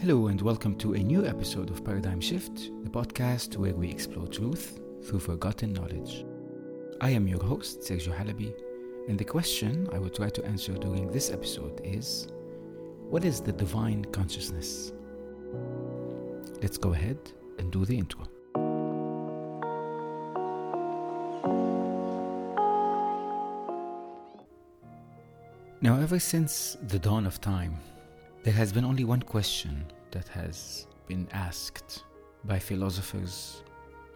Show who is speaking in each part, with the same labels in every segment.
Speaker 1: Hello, and welcome to a new episode of Paradigm Shift, the podcast where we explore truth through forgotten knowledge. I am your host, Sergio Halabi, and the question I will try to answer during this episode is What is the divine consciousness? Let's go ahead and do the intro. Now, ever since the dawn of time, there has been only one question that has been asked by philosophers,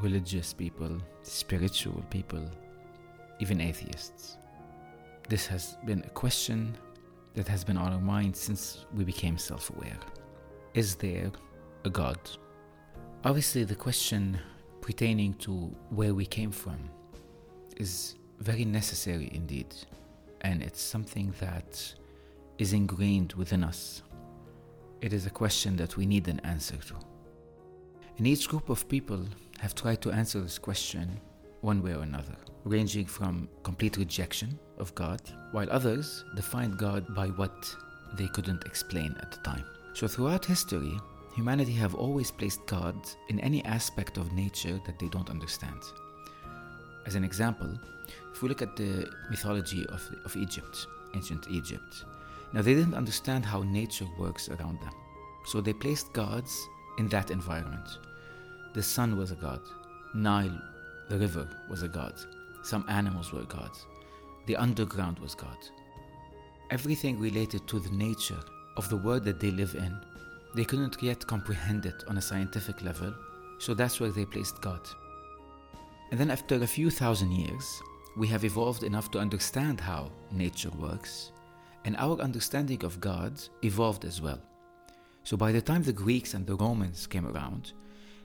Speaker 1: religious people, spiritual people, even atheists. This has been a question that has been on our minds since we became self aware. Is there a God? Obviously, the question pertaining to where we came from is very necessary indeed and it's something that is ingrained within us. It is a question that we need an answer to. And each group of people have tried to answer this question one way or another, ranging from complete rejection of God, while others defined God by what they couldn't explain at the time. So throughout history, humanity have always placed God in any aspect of nature that they don't understand. As an example, if we look at the mythology of, of Egypt, ancient Egypt, now they didn't understand how nature works around them. So they placed gods in that environment. The sun was a god, Nile, the river, was a god, some animals were gods, the underground was God. Everything related to the nature of the world that they live in, they couldn't yet comprehend it on a scientific level, so that's where they placed God. And then, after a few thousand years, we have evolved enough to understand how nature works, and our understanding of God evolved as well. So, by the time the Greeks and the Romans came around,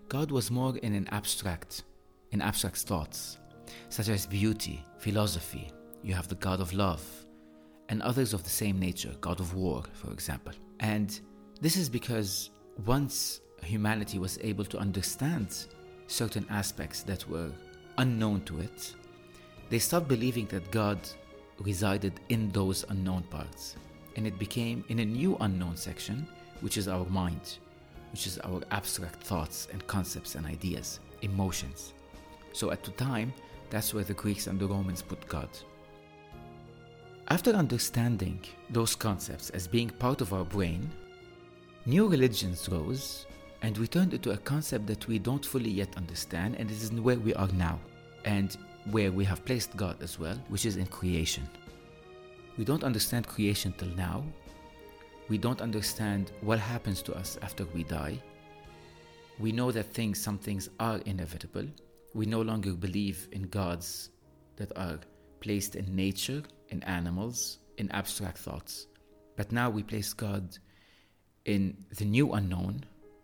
Speaker 1: God was more in an abstract, in abstract thoughts, such as beauty, philosophy. You have the God of love, and others of the same nature, God of war, for example. And this is because once humanity was able to understand certain aspects that were unknown to it, they stopped believing that God resided in those unknown parts. And it became in a new unknown section, which is our mind, which is our abstract thoughts and concepts and ideas, emotions. So at the time, that's where the Greeks and the Romans put God. After understanding those concepts as being part of our brain, new religions rose and we turned into a concept that we don't fully yet understand, and this is where we are now and where we have placed God as well, which is in creation. We don't understand creation till now. We don't understand what happens to us after we die. We know that things, some things are inevitable. We no longer believe in gods that are placed in nature, in animals, in abstract thoughts. But now we place God in the new unknown,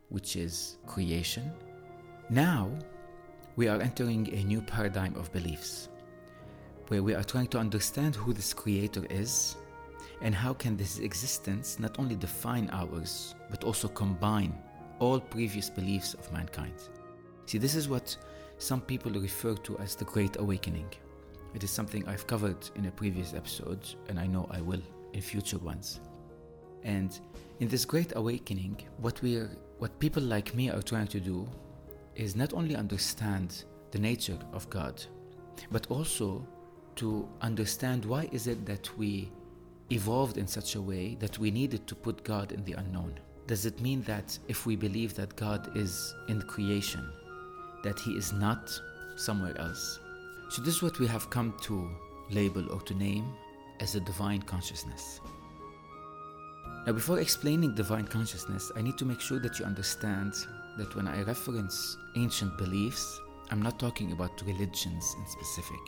Speaker 1: which is creation. Now we are entering a new paradigm of beliefs where we are trying to understand who this creator is and how can this existence not only define ours but also combine all previous beliefs of mankind. See this is what some people refer to as the great awakening. It is something i've covered in a previous episode and i know i will in future ones. And in this great awakening what we are what people like me are trying to do is not only understand the nature of God, but also to understand why is it that we evolved in such a way that we needed to put God in the unknown. Does it mean that if we believe that God is in creation, that He is not somewhere else? So, this is what we have come to label or to name as a divine consciousness. Now, before explaining divine consciousness, I need to make sure that you understand that when I reference ancient beliefs, I'm not talking about religions in specific.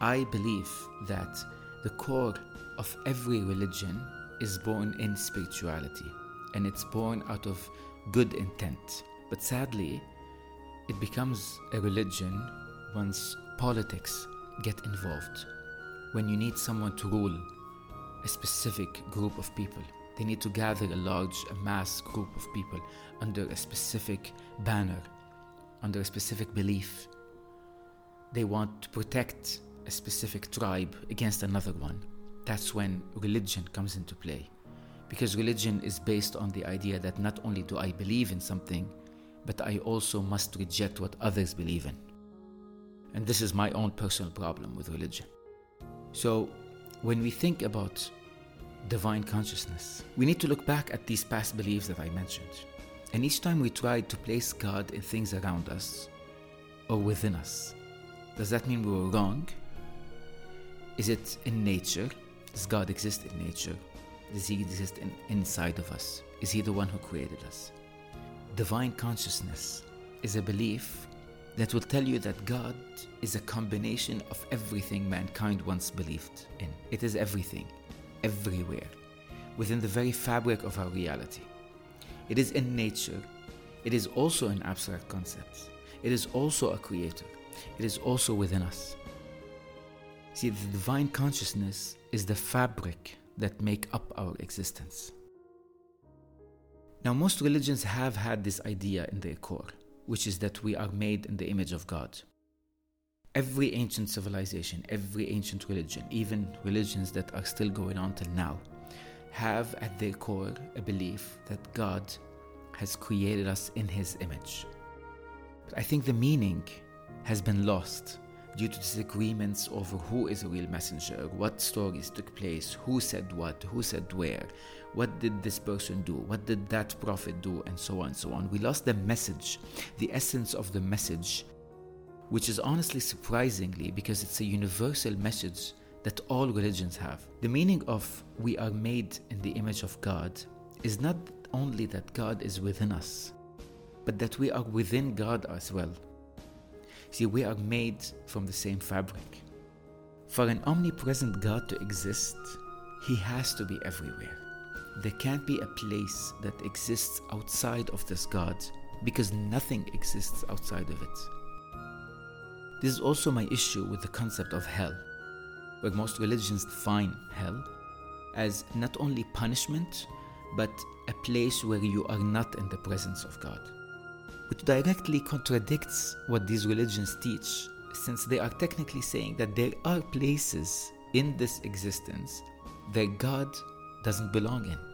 Speaker 1: I believe that the core of every religion is born in spirituality and it's born out of good intent. But sadly, it becomes a religion once politics get involved, when you need someone to rule a specific group of people. They need to gather a large, a mass group of people under a specific banner, under a specific belief. They want to protect a specific tribe against another one. That's when religion comes into play. Because religion is based on the idea that not only do I believe in something, but I also must reject what others believe in. And this is my own personal problem with religion. So, when we think about divine consciousness, we need to look back at these past beliefs that I mentioned. And each time we try to place God in things around us or within us, does that mean we were wrong? Is it in nature? Does God exist in nature? Does He exist in, inside of us? Is He the one who created us? Divine consciousness is a belief that will tell you that God is a combination of everything mankind once believed in. It is everything, everywhere, within the very fabric of our reality. It is in nature. It is also in abstract concepts. It is also a creator. It is also within us. See, the divine consciousness is the fabric that make up our existence. Now, most religions have had this idea in their core, which is that we are made in the image of God. Every ancient civilization, every ancient religion, even religions that are still going on till now, have at their core a belief that God has created us in His image. But I think the meaning has been lost due to disagreements over who is a real messenger, what stories took place, who said what, who said where, what did this person do, what did that prophet do, and so on and so on. We lost the message, the essence of the message, which is honestly surprisingly because it's a universal message that all religions have. The meaning of we are made in the image of God is not only that God is within us, but that we are within God as well. See, we are made from the same fabric. For an omnipresent God to exist, He has to be everywhere. There can't be a place that exists outside of this God because nothing exists outside of it. This is also my issue with the concept of hell, where most religions define hell as not only punishment, but a place where you are not in the presence of God which directly contradicts what these religions teach, since they are technically saying that there are places in this existence that God doesn't belong in.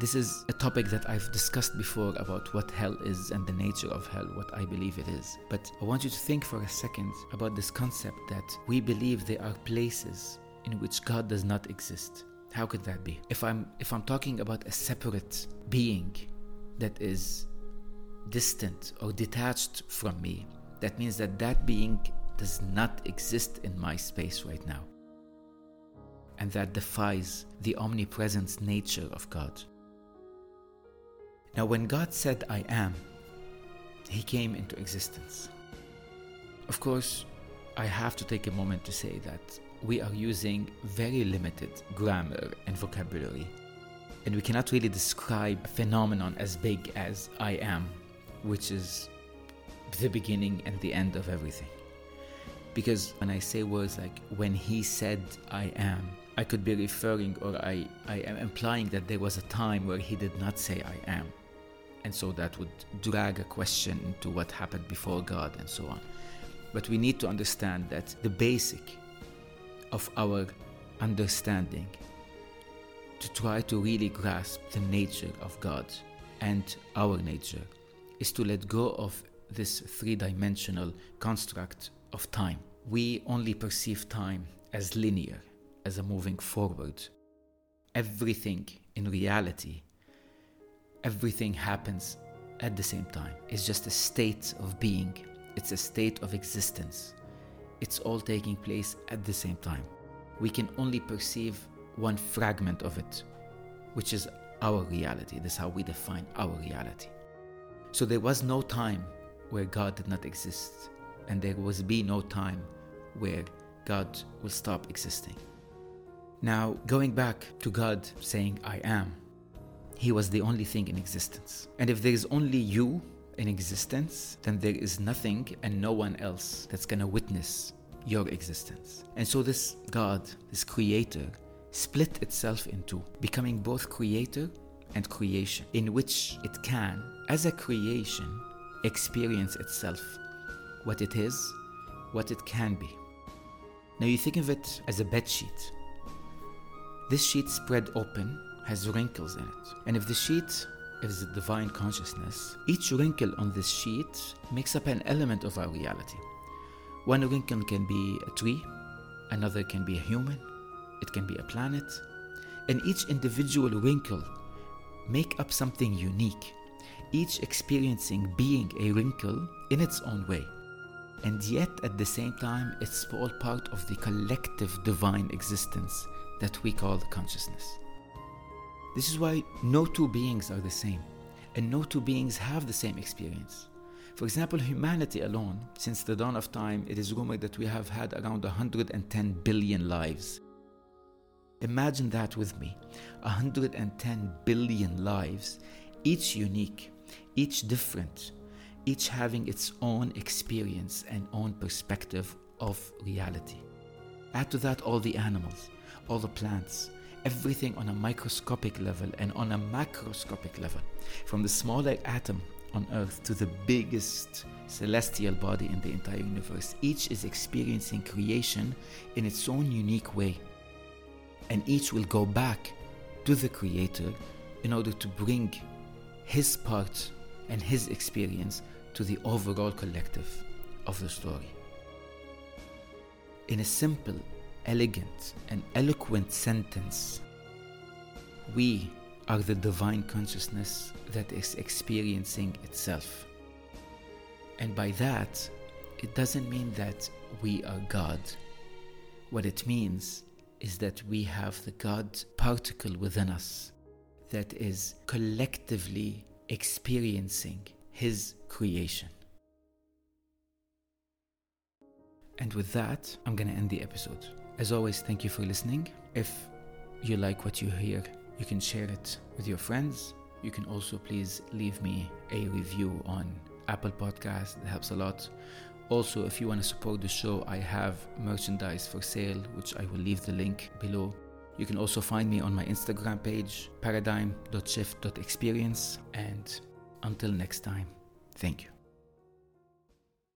Speaker 1: This is a topic that I've discussed before about what hell is and the nature of hell, what I believe it is. But I want you to think for a second about this concept that we believe there are places in which God does not exist. How could that be? If I'm if I'm talking about a separate being that is distant or detached from me, that means that that being does not exist in my space right now. And that defies the omnipresent nature of God. Now, when God said, I am, He came into existence. Of course, I have to take a moment to say that we are using very limited grammar and vocabulary, and we cannot really describe a phenomenon as big as I am which is the beginning and the end of everything. Because when I say words like when he said I am, I could be referring or I, I am implying that there was a time where he did not say I am. And so that would drag a question into what happened before God and so on. But we need to understand that the basic of our understanding to try to really grasp the nature of God and our nature is to let go of this three dimensional construct of time. We only perceive time as linear, as a moving forward. Everything in reality, everything happens at the same time. It's just a state of being, it's a state of existence. It's all taking place at the same time. We can only perceive one fragment of it, which is our reality. This is how we define our reality. So there was no time where God did not exist, and there was be no time where God will stop existing. Now, going back to God saying, I am, He was the only thing in existence. And if there is only you in existence, then there is nothing and no one else that's gonna witness your existence. And so, this God, this Creator, split itself into becoming both Creator and creation, in which it can, as a creation, experience itself, what it is, what it can be. Now you think of it as a bed sheet. This sheet spread open has wrinkles in it. And if the sheet is the divine consciousness, each wrinkle on this sheet makes up an element of our reality. One wrinkle can be a tree, another can be a human, it can be a planet, and each individual wrinkle make up something unique, each experiencing being a wrinkle in its own way. And yet, at the same time, it's all part of the collective divine existence that we call consciousness. This is why no two beings are the same, and no two beings have the same experience. For example, humanity alone, since the dawn of time, it is rumored that we have had around 110 billion lives. Imagine that with me 110 billion lives, each unique, each different, each having its own experience and own perspective of reality. Add to that all the animals, all the plants, everything on a microscopic level and on a macroscopic level, from the smaller atom on Earth to the biggest celestial body in the entire universe. Each is experiencing creation in its own unique way. And each will go back to the Creator in order to bring his part and his experience to the overall collective of the story. In a simple, elegant, and eloquent sentence, we are the divine consciousness that is experiencing itself. And by that, it doesn't mean that we are God. What it means is that we have the God particle within us that is collectively experiencing His creation. And with that, I'm going to end the episode. As always, thank you for listening. If you like what you hear, you can share it with your friends. You can also please leave me a review on Apple Podcast. It helps a lot. Also, if you want to support the show, I have merchandise for sale, which I will leave the link below. You can also find me on my Instagram page, paradigm.shift.experience. And until next time, thank you.